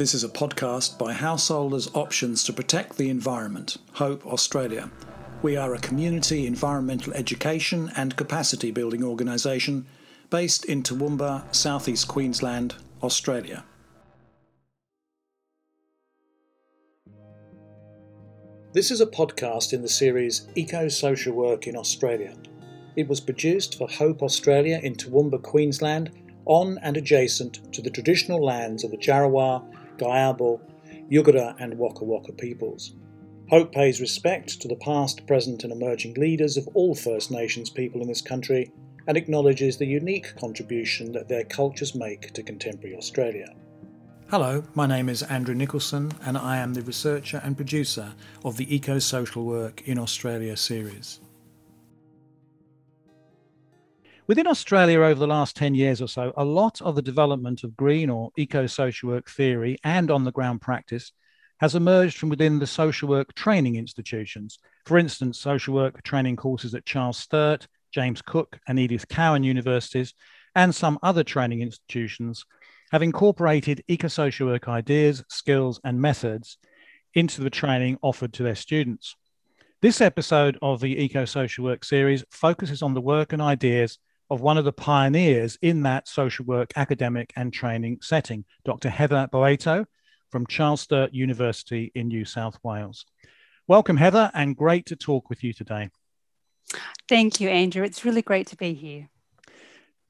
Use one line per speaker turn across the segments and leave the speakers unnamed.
This is a podcast by Householders Options to Protect the Environment, Hope Australia. We are a community environmental education and capacity building organisation based in Toowoomba, southeast Queensland, Australia. This is a podcast in the series Eco Social Work in Australia. It was produced for Hope Australia in Toowoomba, Queensland, on and adjacent to the traditional lands of the Djarrawa, Giabal, Yugara, and Waka Waka peoples. Hope pays respect to the past, present, and emerging leaders of all First Nations people in this country and acknowledges the unique contribution that their cultures make to contemporary Australia. Hello, my name is Andrew Nicholson, and I am the researcher and producer of the Eco Social Work in Australia series. Within Australia, over the last 10 years or so, a lot of the development of green or eco social work theory and on the ground practice has emerged from within the social work training institutions. For instance, social work training courses at Charles Sturt, James Cook, and Edith Cowan universities, and some other training institutions have incorporated eco social work ideas, skills, and methods into the training offered to their students. This episode of the Eco Social Work series focuses on the work and ideas of one of the pioneers in that social work academic and training setting, Dr. Heather Boetto from Charles Sturt University in New South Wales. Welcome, Heather, and great to talk with you today.
Thank you, Andrew. It's really great to be here.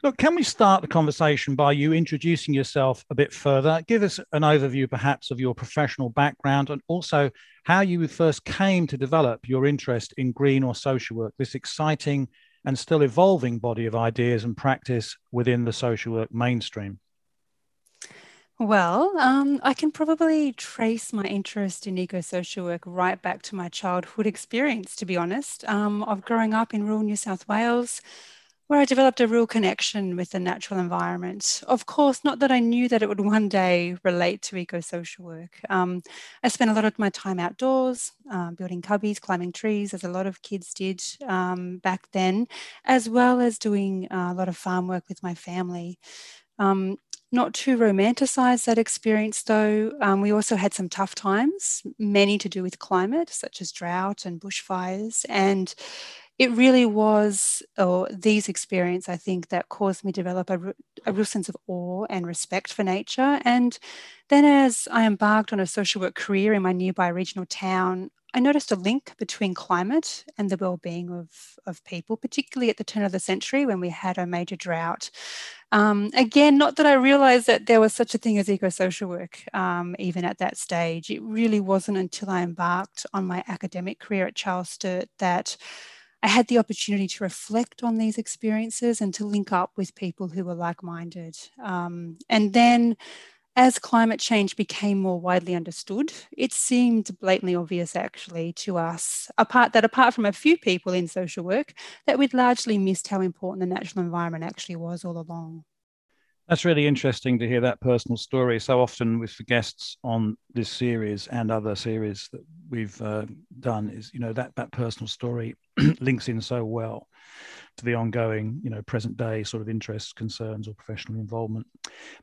Look, can we start the conversation by you introducing yourself a bit further? Give us an overview, perhaps, of your professional background and also how you first came to develop your interest in green or social work, this exciting and still evolving body of ideas and practice within the social work mainstream?
Well, um, I can probably trace my interest in eco social work right back to my childhood experience, to be honest, um, of growing up in rural New South Wales where I developed a real connection with the natural environment. Of course, not that I knew that it would one day relate to eco social work. Um, I spent a lot of my time outdoors, uh, building cubbies, climbing trees, as a lot of kids did um, back then, as well as doing uh, a lot of farm work with my family. Um, not to romanticize that experience though, um, we also had some tough times, many to do with climate, such as drought and bushfires. And it really was oh, these experiences, I think, that caused me to develop a, a, real sense of awe and respect for nature. And then, as I embarked on a social work career in my nearby regional town, I noticed a link between climate and the well-being of, of people, particularly at the turn of the century when we had a major drought. Um, again, not that I realized that there was such a thing as eco-social work, um, even at that stage. It really wasn't until I embarked on my academic career at Charles Sturt that I had the opportunity to reflect on these experiences and to link up with people who were like minded. Um, and then, as climate change became more widely understood, it seemed blatantly obvious actually to us, apart that apart from a few people in social work, that we'd largely missed how important the natural environment actually was all along.
That's really interesting to hear that personal story. So often with the guests on this series and other series that we've uh, done is, you know, that that personal story links in so well to the ongoing, you know, present day sort of interests, concerns, or professional involvement.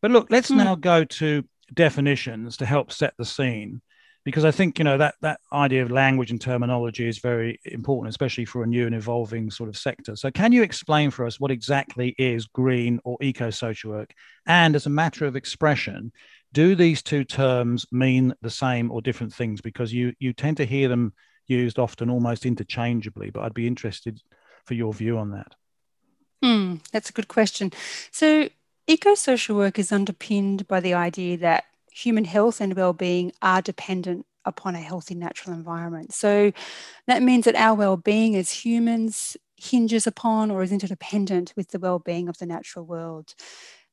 But look, let's mm. now go to definitions to help set the scene because I think you know that that idea of language and terminology is very important, especially for a new and evolving sort of sector. So, can you explain for us what exactly is green or eco social work, and as a matter of expression, do these two terms mean the same or different things? Because you you tend to hear them used often almost interchangeably, but I'd be interested for your view on that.
Mm, that's a good question. So, eco social work is underpinned by the idea that human health and well-being are dependent upon a healthy natural environment. So that means that our well-being as humans hinges upon or is interdependent with the well-being of the natural world.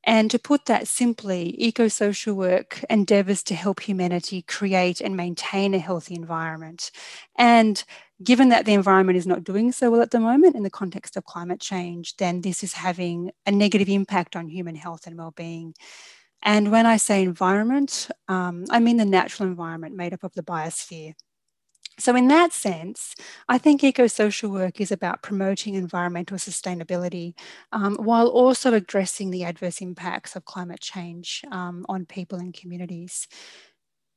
And to put that simply, eco social work endeavours to help humanity create and maintain a healthy environment. And given that the environment is not doing so well at the moment in the context of climate change, then this is having a negative impact on human health and well-being. And when I say environment, um, I mean the natural environment made up of the biosphere. So, in that sense, I think eco social work is about promoting environmental sustainability um, while also addressing the adverse impacts of climate change um, on people and communities.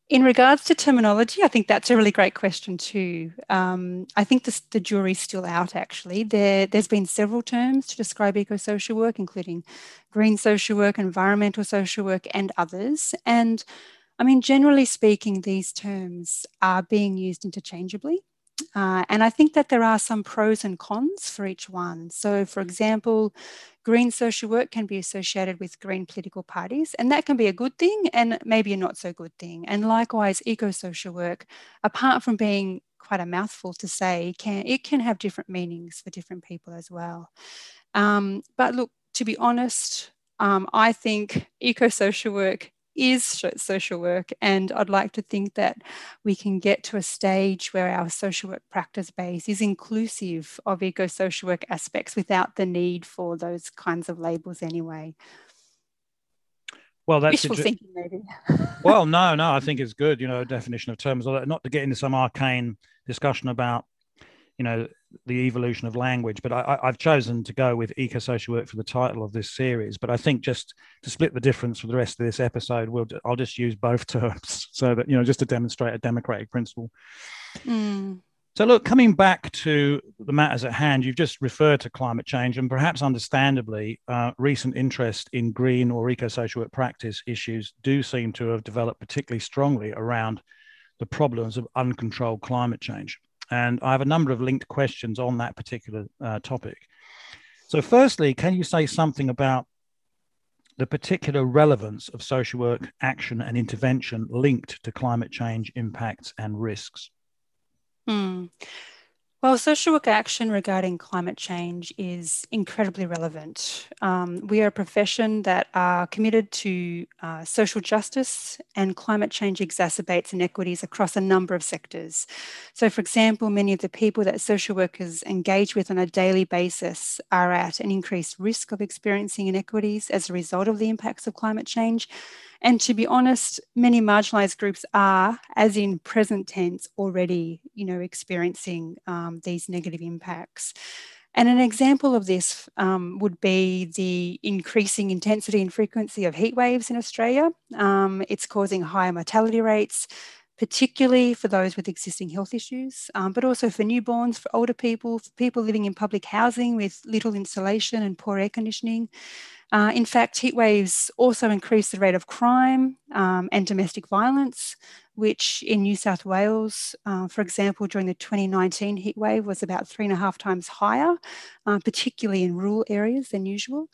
In regards to terminology, I think that's a really great question too. Um, I think the, the jury's still out actually. There, there's been several terms to describe eco social work, including green social work, environmental social work, and others. And I mean, generally speaking, these terms are being used interchangeably. Uh, and I think that there are some pros and cons for each one. So, for example, green social work can be associated with green political parties, and that can be a good thing and maybe a not so good thing. And likewise, eco social work, apart from being quite a mouthful to say, can it can have different meanings for different people as well. Um, but look, to be honest, um, I think eco social work is social work. And I'd like to think that we can get to a stage where our social work practice base is inclusive of eco social work aspects without the need for those kinds of labels anyway.
Well, that's
wishful thinking, maybe.
well, no, no, I think it's good. You know, definition of terms, not to get into some arcane discussion about, you know, the evolution of language, but I, have chosen to go with eco social work for the title of this series. But I think just to split the difference for the rest of this episode, we'll I'll just use both terms so that you know just to demonstrate a democratic principle.
Mm.
So, look, coming back to the matters at hand, you've just referred to climate change, and perhaps understandably, uh, recent interest in green or eco social work practice issues do seem to have developed particularly strongly around the problems of uncontrolled climate change. And I have a number of linked questions on that particular uh, topic. So, firstly, can you say something about the particular relevance of social work action and intervention linked to climate change impacts and risks?
Hmm. Well, social work action regarding climate change is incredibly relevant. Um, we are a profession that are committed to uh, social justice, and climate change exacerbates inequities across a number of sectors. So, for example, many of the people that social workers engage with on a daily basis are at an increased risk of experiencing inequities as a result of the impacts of climate change. And to be honest, many marginalised groups are, as in present tense, already, you know, experiencing um, these negative impacts. And an example of this um, would be the increasing intensity and frequency of heat waves in Australia. Um, it's causing higher mortality rates, particularly for those with existing health issues, um, but also for newborns, for older people, for people living in public housing with little insulation and poor air conditioning. Uh, in fact, heat waves also increase the rate of crime um, and domestic violence, which in New South Wales, uh, for example, during the 2019 heatwave was about three and a half times higher, uh, particularly in rural areas than usual.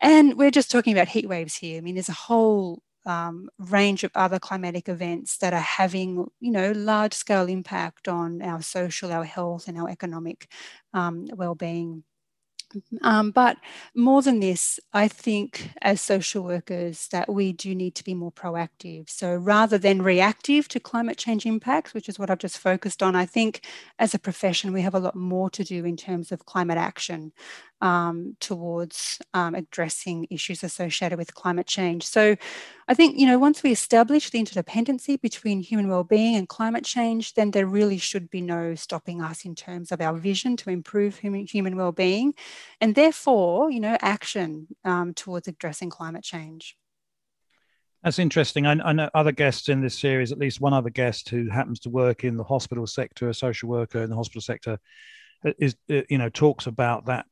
And we're just talking about heatwaves here. I mean, there's a whole um, range of other climatic events that are having, you know, large scale impact on our social, our health, and our economic um, well-being. Um, but more than this, I think as social workers that we do need to be more proactive. So rather than reactive to climate change impacts, which is what I've just focused on, I think as a profession we have a lot more to do in terms of climate action um, towards um, addressing issues associated with climate change. So I think, you know, once we establish the interdependency between human well-being and climate change, then there really should be no stopping us in terms of our vision to improve human, human well-being and therefore, you know, action um, towards addressing climate change.
That's interesting. I, I, know other guests in this series, at least one other guest who happens to work in the hospital sector, a social worker in the hospital sector, is you know talks about that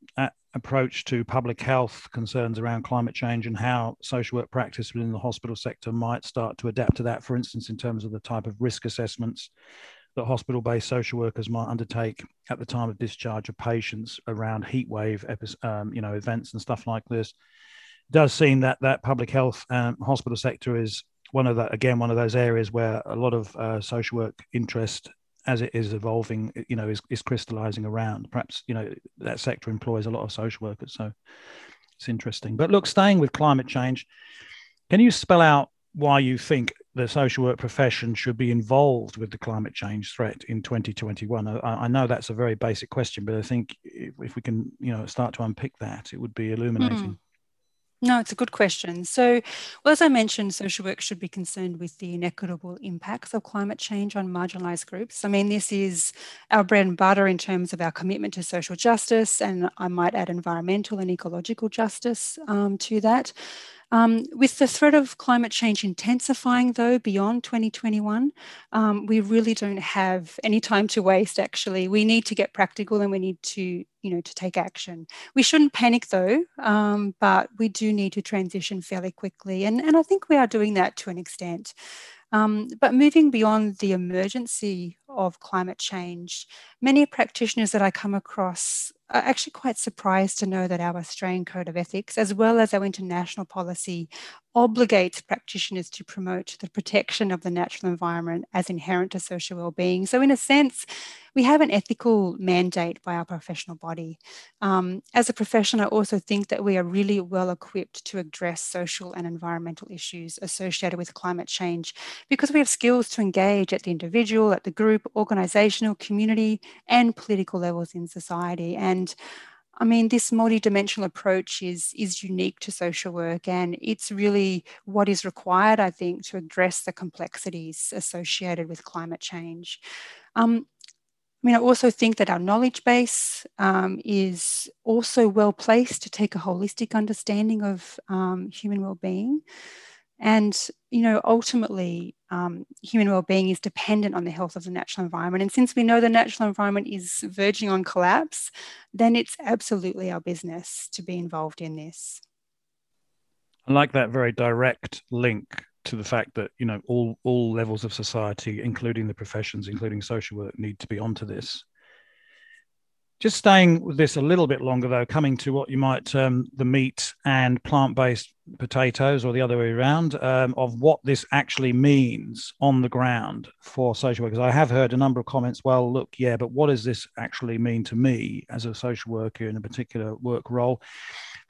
approach to public health concerns around climate change and how social work practice within the hospital sector might start to adapt to that, for instance, in terms of the type of risk assessments that hospital based social workers might undertake at the time of discharge of patients around heat wave um, you know, events and stuff like this. It does seem that that public health um, hospital sector is one of the, again, one of those areas where a lot of uh, social work interest as it is evolving, you know, is, is crystallizing around. Perhaps, you know, that sector employs a lot of social workers. So it's interesting. But look, staying with climate change, can you spell out why you think the social work profession should be involved with the climate change threat in 2021? I, I know that's a very basic question, but I think if, if, we can, you know, start to unpick that, it would be illuminating. Hmm.
No, it's a good question. So, well, as I mentioned, social work should be concerned with the inequitable impacts of climate change on marginalised groups. I mean, this is our bread and butter in terms of our commitment to social justice, and I might add environmental and ecological justice um, to that. Um, with the threat of climate change intensifying, though, beyond 2021, um, we really don't have any time to waste, actually. We need to get practical and we need to, you know, to take action. We shouldn't panic, though, um, but we do need to transition fairly quickly. And, and I think we are doing that to an extent. Um, but moving beyond the emergency of climate change, many practitioners that I come across are actually quite surprised to know that our Australian Code of Ethics, as well as our international policy, obligates practitioners to promote the protection of the natural environment as inherent to social well-being. So in a sense, we have an ethical mandate by our professional body. Um, as a profession, I also think that we are really well equipped to address social and environmental issues associated with climate change because we have skills to engage at the individual, at the group, organizational, community, and political levels in society. And I mean, this multidimensional approach is, is unique to social work, and it's really what is required, I think, to address the complexities associated with climate change. Um, I mean, I also think that our knowledge base um, is also well placed to take a holistic understanding of um, human well-being. And, you know, ultimately, um, human well-being is dependent on the health of the natural environment. And since we know the natural environment is verging on collapse, then it's absolutely our business to be involved in this.
I like that very direct link to the fact that you know all all levels of society, including the professions, including social work, need to be onto this. Just staying with this a little bit longer, though, coming to what you might term the meat and plant based potatoes, or the other way around, um, of what this actually means on the ground for social workers. I have heard a number of comments. Well, look, yeah, but what does this actually mean to me as a social worker in a particular work role?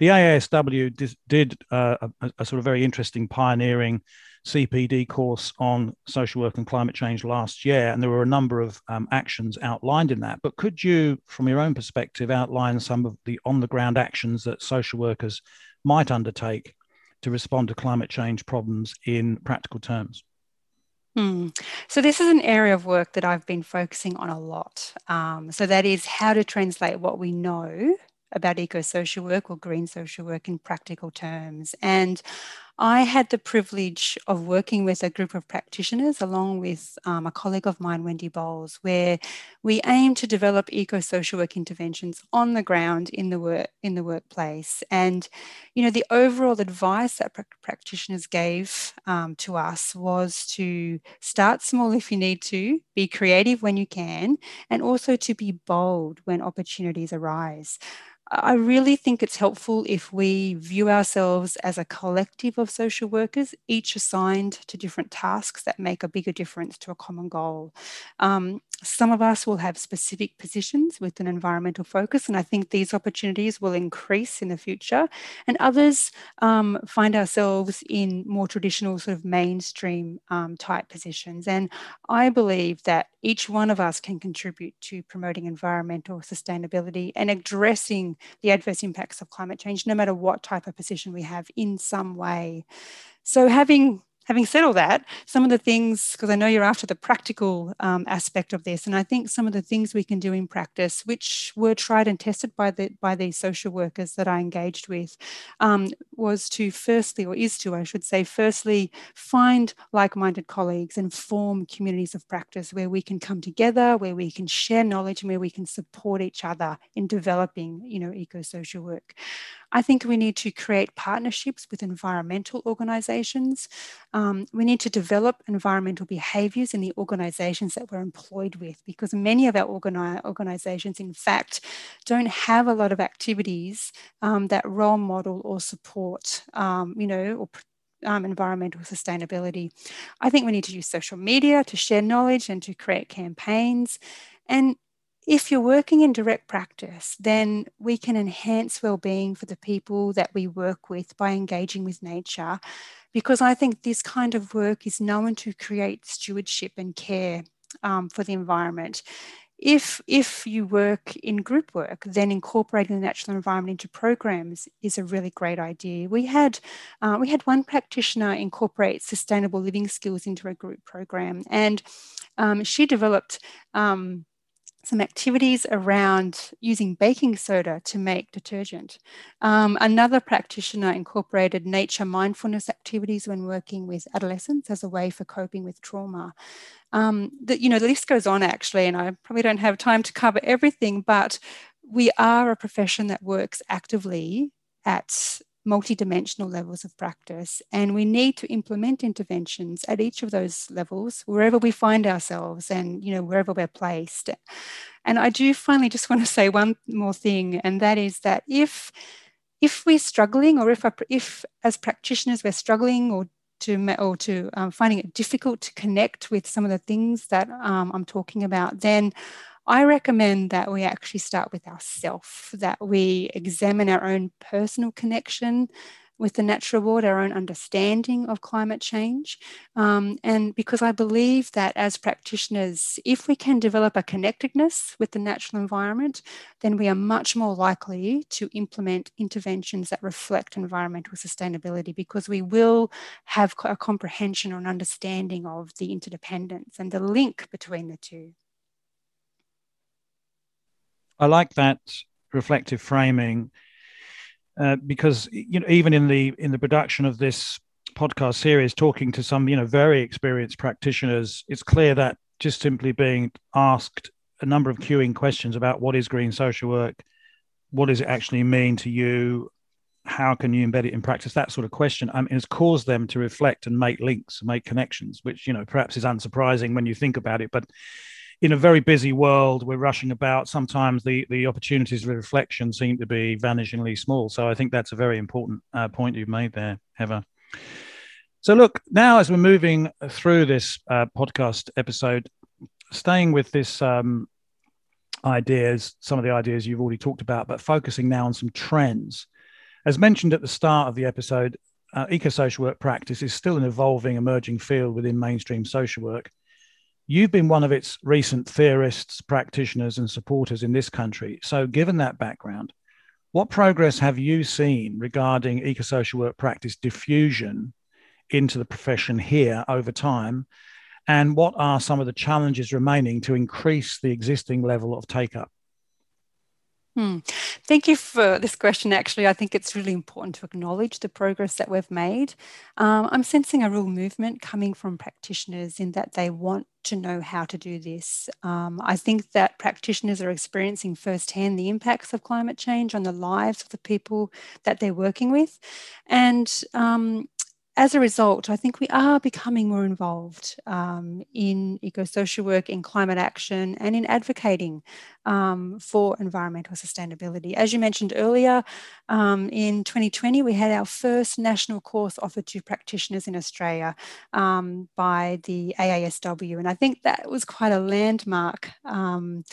The AASW did, did uh, a, a, sort of very interesting pioneering CPD course on social work and climate change last year, and there were a number of um, actions outlined in that. But could you, from your own perspective, outline some of the on the ground actions that social workers might undertake to respond to climate change problems in practical terms?
Hmm. So, this is an area of work that I've been focusing on a lot. Um, so, that is how to translate what we know about eco social work or green social work in practical terms. And I had the privilege of working with a group of practitioners along with um, a colleague of mine, Wendy Bowles, where we aim to develop eco-social work interventions on the ground in the work in the workplace. And you know, the overall advice that pr- practitioners gave um, to us was to start small if you need to, be creative when you can, and also to be bold when opportunities arise. I really think it's helpful if we view ourselves as a collective of social workers, each assigned to different tasks that make a bigger difference to a common goal. Um, some of us will have specific positions with an environmental focus, and I think these opportunities will increase in the future. And others um, find ourselves in more traditional, sort of mainstream um, type positions. And I believe that each one of us can contribute to promoting environmental sustainability and addressing the adverse impacts of climate change, no matter what type of position we have in some way. So, having having said all that, some of the things, because I know you're after the practical um, aspect of this, and I think some of the things we can do in practice, which were tried and tested by the by these social workers that I engaged with, um, was to firstly, or is to, I should say, firstly, find like-minded colleagues and form communities of practice where we can come together, where we can share knowledge, and where we can support each other in developing, you know, eco-social work. I think we need to create partnerships with environmental organizations. Um, we need to develop environmental behaviors in the organizations that we're employed with because many of our organi- organizations, in fact, don't have a lot of activities um, that role model or support, um, you know, or um, environmental sustainability. I think we need to use social media to share knowledge and to create campaigns. And if you're working in direct practice, then we can enhance well-being for the people that we work with by engaging with nature, because I think this kind of work is known to create stewardship and care um, for the environment. if if you work in group work, then incorporating the natural environment into programs is a really great idea. We had uh, we had one practitioner incorporate sustainable living skills into a group program, and um, she developed. Um, some activities around using baking soda to make detergent. Um, another practitioner incorporated nature mindfulness activities when working with adolescents as a way for coping with trauma. Um, the, you know, the list goes on actually, and I probably don't have time to cover everything, but we are a profession that works actively at multidimensional levels of practice. And we need to implement interventions at each of those levels, wherever we find ourselves and, you know, wherever we're placed. And I do finally just want to say one more thing, and that is that if if we're struggling or if, if as practitioners we're struggling or to or to um, finding it difficult to connect with some of the things that um, I'm talking about, then I recommend that we actually start with ourself, that we examine our own personal connection with the natural world, our own understanding of climate change. Um, and because I believe that as practitioners, if we can develop a connectedness with the natural environment, then we are much more likely to implement interventions that reflect environmental sustainability because we will have a comprehension or an understanding of the interdependence and the link between the two.
I like that reflective framing uh, because you know even in the in the production of this podcast series, talking to some you know very experienced practitioners, it's clear that just simply being asked a number of cueing questions about what is green social work, what does it actually mean to you, how can you embed it in practice that sort of question mean, has caused them to reflect and make links make connections which you know perhaps is unsurprising when you think about it but in a very busy world, we're rushing about. Sometimes the the opportunities for reflection seem to be vanishingly small. So I think that's a very important uh, point you've made there, Heather. So look, now as we're moving through this uh, podcast episode, staying with this um, ideas, some of the ideas you've already talked about, but focusing now on some trends. As mentioned at the start of the episode, uh, eco-social work practice is still an evolving, emerging field within mainstream social work. You've been one of its recent theorists, practitioners, and supporters in this country. So, given that background, what progress have you seen regarding eco social work practice diffusion into the profession here over time? And what are some of the challenges remaining to increase the existing level of take up?
Hmm. Thank you for this question. Actually, I think it's really important to acknowledge the progress that we've made. Um, I'm sensing a real movement coming from practitioners in that they want to know how to do this. Um, I think that practitioners are experiencing firsthand the impacts of climate change on the lives of the people that they're working with. And um, as a result, I think we are becoming more involved um, in eco social work, in climate action, and in advocating um, for environmental sustainability. As you mentioned earlier, um, in 2020, we had our first national course offered to practitioners in Australia um, by the AASW, and I think that was quite a landmark. Um,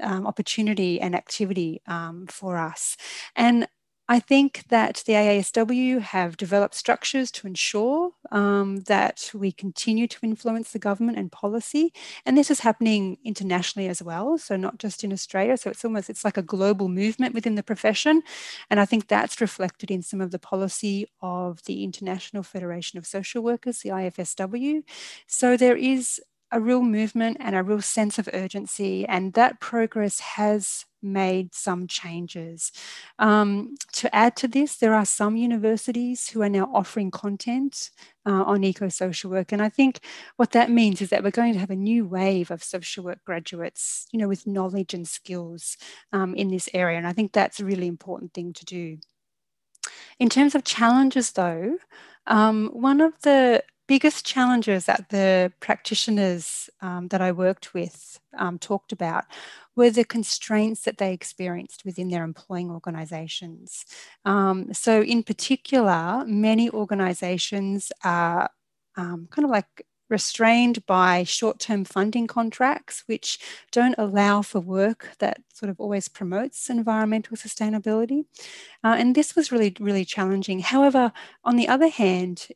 um, opportunity and activity for us. And I think that the AASW have developed structures to ensure um, that we continue to influence the government and policy. And this is happening internationally as well. So not just in Australia. So it's almost, it's like a global movement within the profession. And I think that's reflected in some of the policy of the International Federation of Social Workers, the IFSW. So there is a real movement and a real sense of urgency, and that progress has made some changes. Um, to add to this, there are some universities who are now offering content uh, on eco social work, and I think what that means is that we're going to have a new wave of social work graduates, you know, with knowledge and skills um, in this area, and I think that's a really important thing to do. In terms of challenges, though, um, one of the biggest challenges that the practitioners um, that I worked with um, talked about were the constraints that they experienced within their employing organizations. Um, so, in particular, many organizations are um, kind of like restrained by short term funding contracts, which don't allow for work that sort of always promotes environmental sustainability. Uh, and this was really, really challenging. However, on the other hand,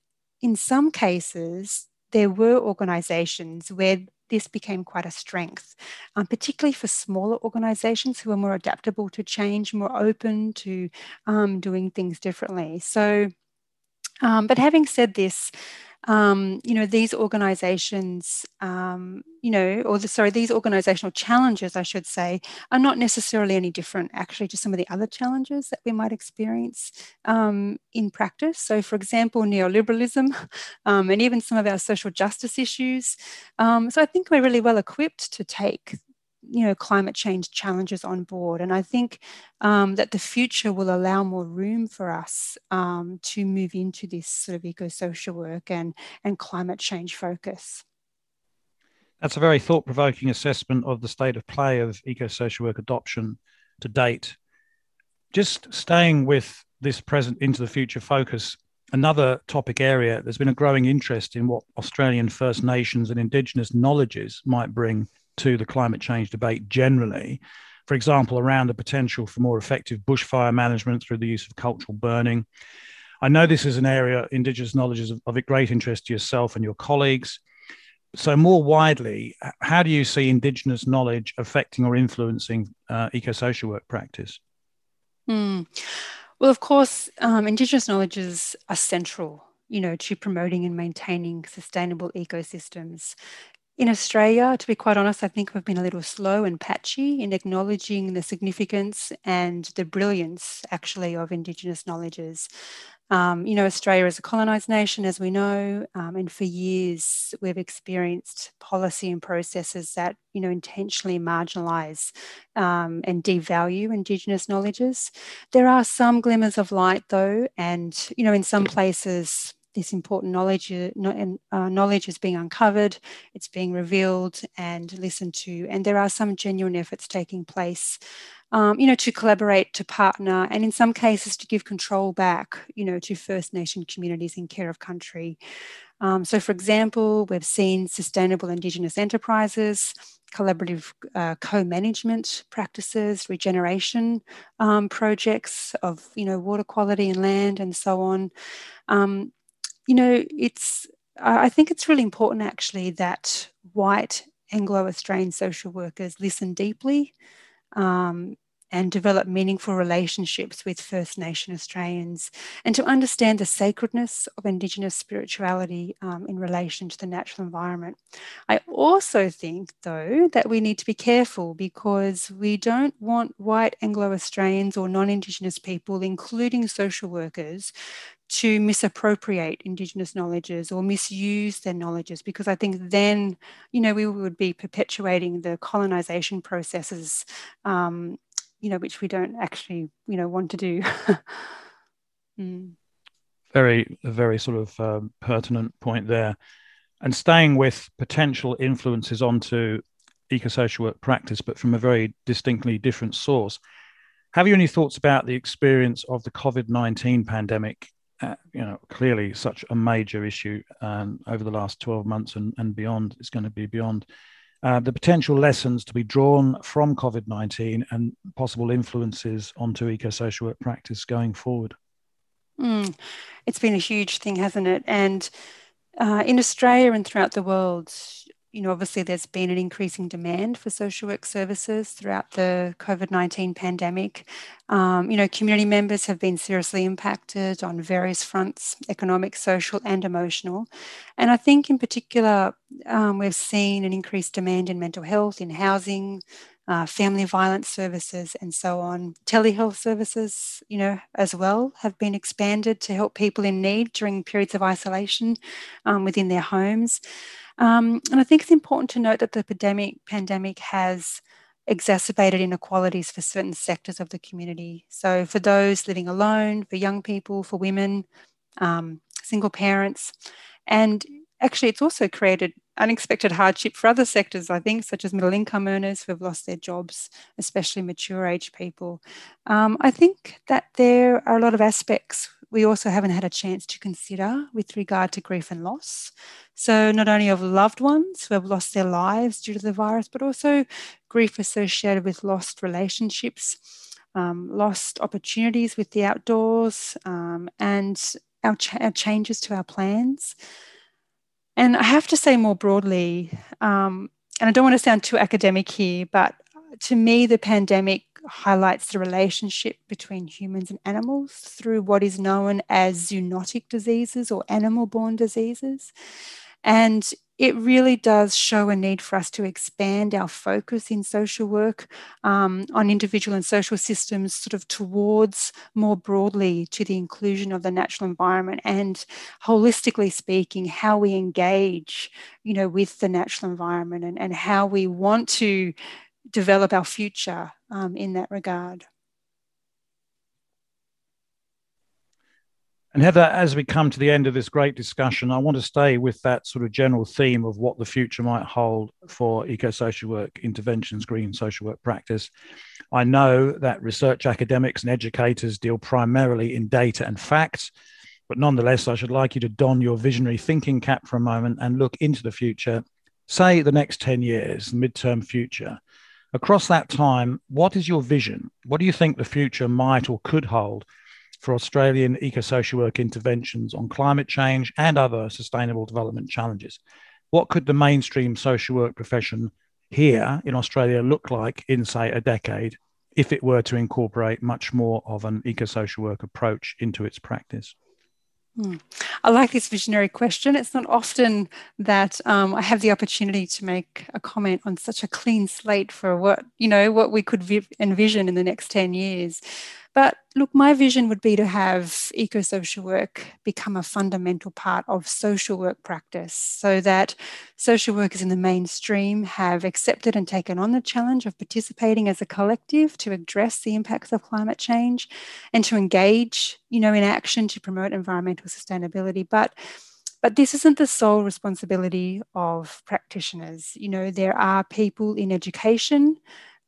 in some cases, there were organizations where this became quite a strength, um, particularly for smaller organizations who are more adaptable to change, more open to um, doing things differently. So, um, but having said this, um, you know, these organizations, um, you know, or the, sorry, these organizational challenges, I should say, are not necessarily any different actually to some of the other challenges that we might experience um, in practice. So, for example, neoliberalism um, and even some of our social justice issues. Um, so, I think we're really well equipped to take you know climate change challenges on board. And i think um, that the future will allow more room for us um, to move into this sort of eco-social work and and climate change focus.
That's a very thought-provoking assessment of the state of play of eco-social work adoption to date. Just staying with this present into the future focus another topic area there's been a growing interest in what australian first nations and indigenous knowledges might bring to the climate change debate generally. For example, around the potential for more effective bushfire management through the use of cultural burning. I know this is an area, Indigenous knowledge is of, of great interest to yourself and your colleagues. So, more widely, how do you see Indigenous knowledge affecting or influencing uh, eco social work practice?
Mm. Well, of course, um, Indigenous knowledges are central you know, to promoting and maintaining sustainable ecosystems in Australia, to be quite honest, I think we've been a little slow and patchy in acknowledging the significance and the brilliance, actually, of Indigenous knowledges. Um, you know, Australia is a colonised nation, as we know, um, and for years we've experienced policy and processes that, you know, intentionally marginalise um, and devalue Indigenous knowledges. There are some glimmers of light, though, and, you know, in some places this important knowledge, uh, uh, knowledge is being uncovered, it's being revealed and listened to. And there are some genuine efforts taking place, um, you know, to collaborate, to partner, and in some cases to give control back, you know, to First Nation communities in care of country. Um, so, for example, we've seen sustainable Indigenous enterprises, collaborative uh, co-management practices, regeneration um, projects of, you know, water quality and land and so on. Um, you know, it's, I think it's really important actually that white Anglo Australian social workers listen deeply um, and develop meaningful relationships with First Nation Australians and to understand the sacredness of Indigenous spirituality um, in relation to the natural environment. I also think, though, that we need to be careful because we don't want white Anglo Australians or non Indigenous people, including social workers, to misappropriate Indigenous knowledges or misuse their knowledges, because I think then, you know, we would be perpetuating the colonization processes, um, you know, which we don't actually, you know, want to do.
mm. Very, very sort of um, pertinent point there. And staying with potential influences onto eco-social work practice, but from a very distinctly different source. Have you any thoughts about the experience of the COVID 19 pandemic uh, you know, clearly such a major issue um, over the last 12 months and, and beyond. It's going to be beyond. Uh, the potential lessons to be drawn from COVID 19 and possible influences onto eco social work practice going forward?
Mm, it's been a huge thing, hasn't it? And uh, in Australia and throughout the world, you know, obviously there's been an increasing demand for social work services throughout the COVID 19 pandemic. Um, you know, community members have been seriously impacted on various fronts economic, social, and emotional. And I think in particular, um, we've seen an increased demand in mental health, in housing. Uh, family violence services and so on. Telehealth services, you know, as well have been expanded to help people in need during periods of isolation um, within their homes. Um, and I think it's important to note that the pandemic, pandemic has exacerbated inequalities for certain sectors of the community. So, for those living alone, for young people, for women, um, single parents, and actually, it's also created unexpected hardship for other sectors, I think, such as middle income earners who have lost their jobs, especially mature age people. Um, I think that there are a lot of aspects we also haven't had a chance to consider with regard to grief and loss. So, not only of loved ones who have lost their lives due to the virus, but also grief associated with lost relationships, um, lost opportunities with the outdoors, um, and our, ch- our, changes to our plans. And I have to say more broadly, um, and I don't want to sound too academic here, but to me, the pandemic highlights the relationship between humans and animals through what is known as zoonotic diseases or animal borne diseases. And it really does show a need for us to expand our focus in social work um, on individual and social systems, sort of towards more broadly to the inclusion of the natural environment and holistically speaking, how we engage, you know, with the natural environment and, and how we want to develop our future um, in that regard.
And Heather, as we come to the end of this great discussion, I want to stay with that sort of general theme of what the future might hold for eco-social work interventions, green social work practice. I know that research academics and educators deal primarily in data and facts, but nonetheless, I should like you to don your visionary thinking cap for a moment and look into the future, say the next 10 years, the midterm future. Across that time, what is your vision? What do you think the future might or could hold for Australian eco social work interventions on climate change and other sustainable development challenges. What could the mainstream social work profession here in Australia look like in, say, a decade if it were to incorporate much more of an eco social work approach into its practice?
Hmm. I like this visionary question. It's not often that um, I have the opportunity to make a comment on such a clean slate for what you know what we could vi- envision in the next ten years. But look, my vision would be to have eco social work become a fundamental part of social work practice so that social workers in the mainstream have accepted and taken on the challenge of participating as a collective to address the impacts of climate change and to engage, you know, in action to promote environmental sustainability. But but this isn't the sole responsibility of practitioners. You know, there are people in education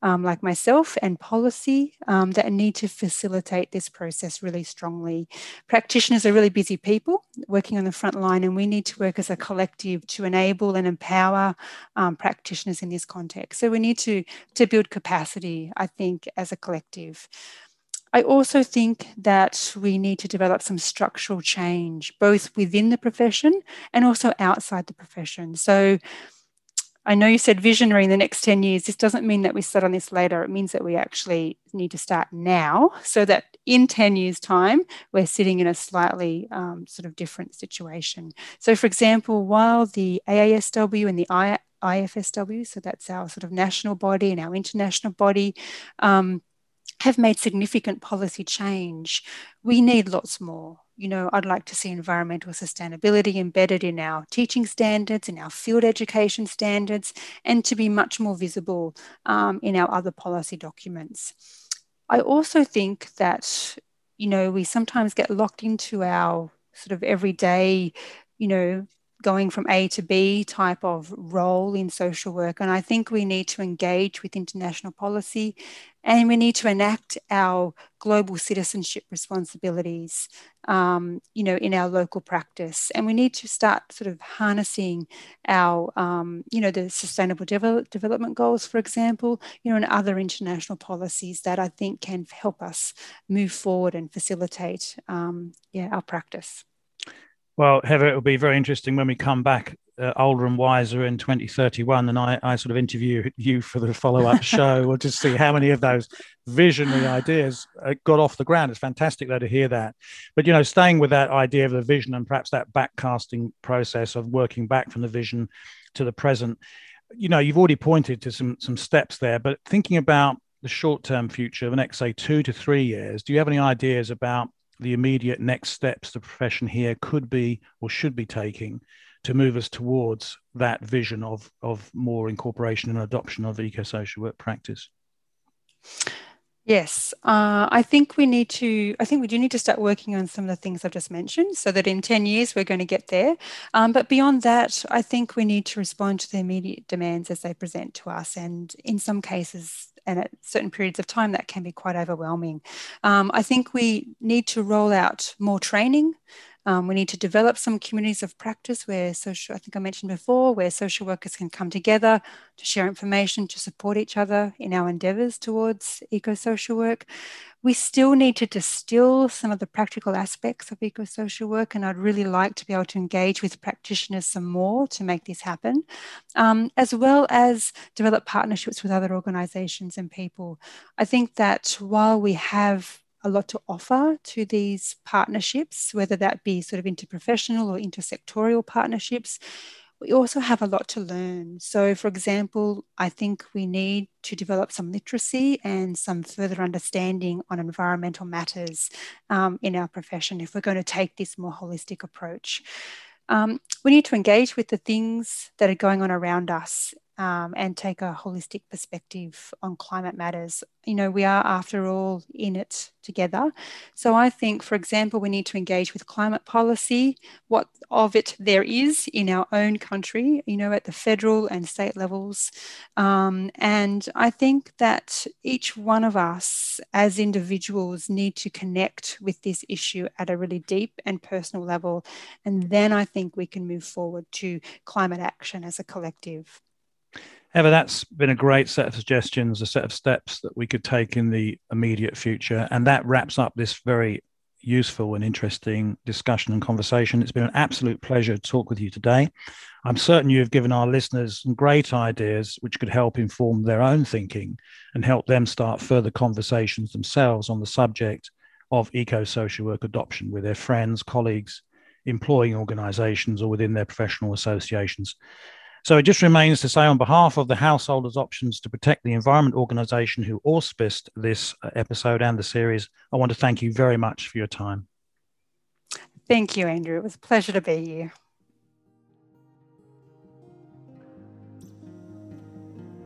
um, like myself and policy um, that need to facilitate this process really strongly. Practitioners are really busy people working on the front line, and we need to work as a collective to enable and empower um, practitioners in this context. So we need to, to build capacity, I think, as a collective. I also think that we need to develop some structural change, both within the profession and also outside the profession. So I know you said visionary in the next 10 years. This doesn't mean that we start on this later. It means that we actually need to start now so that in 10 years' time, we're sitting in a slightly um, sort of different situation. So, for example, while the AASW and the I, IFSW, so that's our sort of national body and our international body, um, have made significant policy change, we need lots more you know, I'd like to see environmental sustainability embedded in our teaching standards, in our field education standards, and to be much more visible um, in our other policy documents. I also think that, you know, we sometimes get locked into our sort of everyday, you know, going from A to B type of role in social work. And I think we need to engage with international policy and we need to enact our global citizenship responsibilities, um, you know, in our local practice. And we need to start sort of harnessing our, um, you know, the sustainable develop, development goals, for example, you know, and other international policies that I think can help us move forward and facilitate, um, yeah, our practice.
Well, Heather, it will be very interesting when we come back uh, older and wiser in 2031 and I, I sort of interview you for the follow-up show we'll just see how many of those visionary ideas uh, got off the ground. It's fantastic though to hear that. But you know staying with that idea of the vision and perhaps that backcasting process of working back from the vision to the present you know you've already pointed to some some steps there but thinking about the short-term future the next say two to three years do you have any ideas about the immediate next steps the profession here could be or should be taking to move us towards that vision of, of more incorporation and adoption of eco-social work practice?
Yes, uh, I think we need to. I think we do need to start working on some of the things I've just mentioned, so that in ten years we're going to get there. Um, but beyond that, I think we need to respond to the immediate demands as they present to us, and in some cases, and at certain periods of time, that can be quite overwhelming. Um, I think we need to roll out more training Um, we need to develop some communities of practice where social, I think I mentioned before, where social workers can come together to share information, to support each other in our endeavours towards eco social work. We still need to distill some of the practical aspects of eco social work, and I'd really like to be able to engage with practitioners some more to make this happen, um, as well as develop partnerships with other organisations and people. I think that while we have a lot to offer to these partnerships, whether that be sort of interprofessional or intersectorial partnerships. We also have a lot to learn. So, for example, I think we need to develop some literacy and some further understanding on environmental matters um, in our profession if we're going to take this more holistic approach. Um, we need to engage with the things that are going on around us um, and take a holistic perspective on climate matters. You know, we are, after all, in it together. So I think, for example, we need to engage with climate policy, what of it there is in our own country, you know, at the federal and state levels. Um, and I think that each one of us as individuals need to connect with this issue at a really deep and personal level. And then I think we can move forward to climate action as a collective.
Eva, that's been a great set of suggestions, a set of steps that we could take in the immediate future. And that wraps up this very useful and interesting discussion and conversation. It's been an absolute pleasure to talk with you today. I'm certain you have given our listeners some great ideas which could help inform their own thinking and help them start further conversations themselves on the subject of eco social work adoption with their friends, colleagues, employing organizations, or within their professional associations. So it just remains to say, on behalf of the Householders Options to Protect the Environment organisation who auspiced this uh, episode and the series, I want to thank you very much for your time.
Thank you, Andrew. It was a pleasure to be here.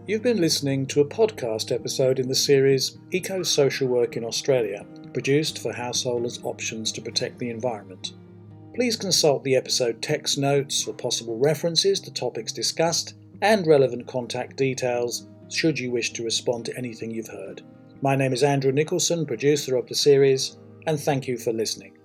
You've been listening to a podcast episode in the series Eco Social Work in Australia, produced for Householders Options to Protect the Environment. Please consult the episode text notes for possible references to topics discussed and relevant contact details should you wish to respond to anything you've heard. My name is Andrew Nicholson, producer of the series, and thank you for listening.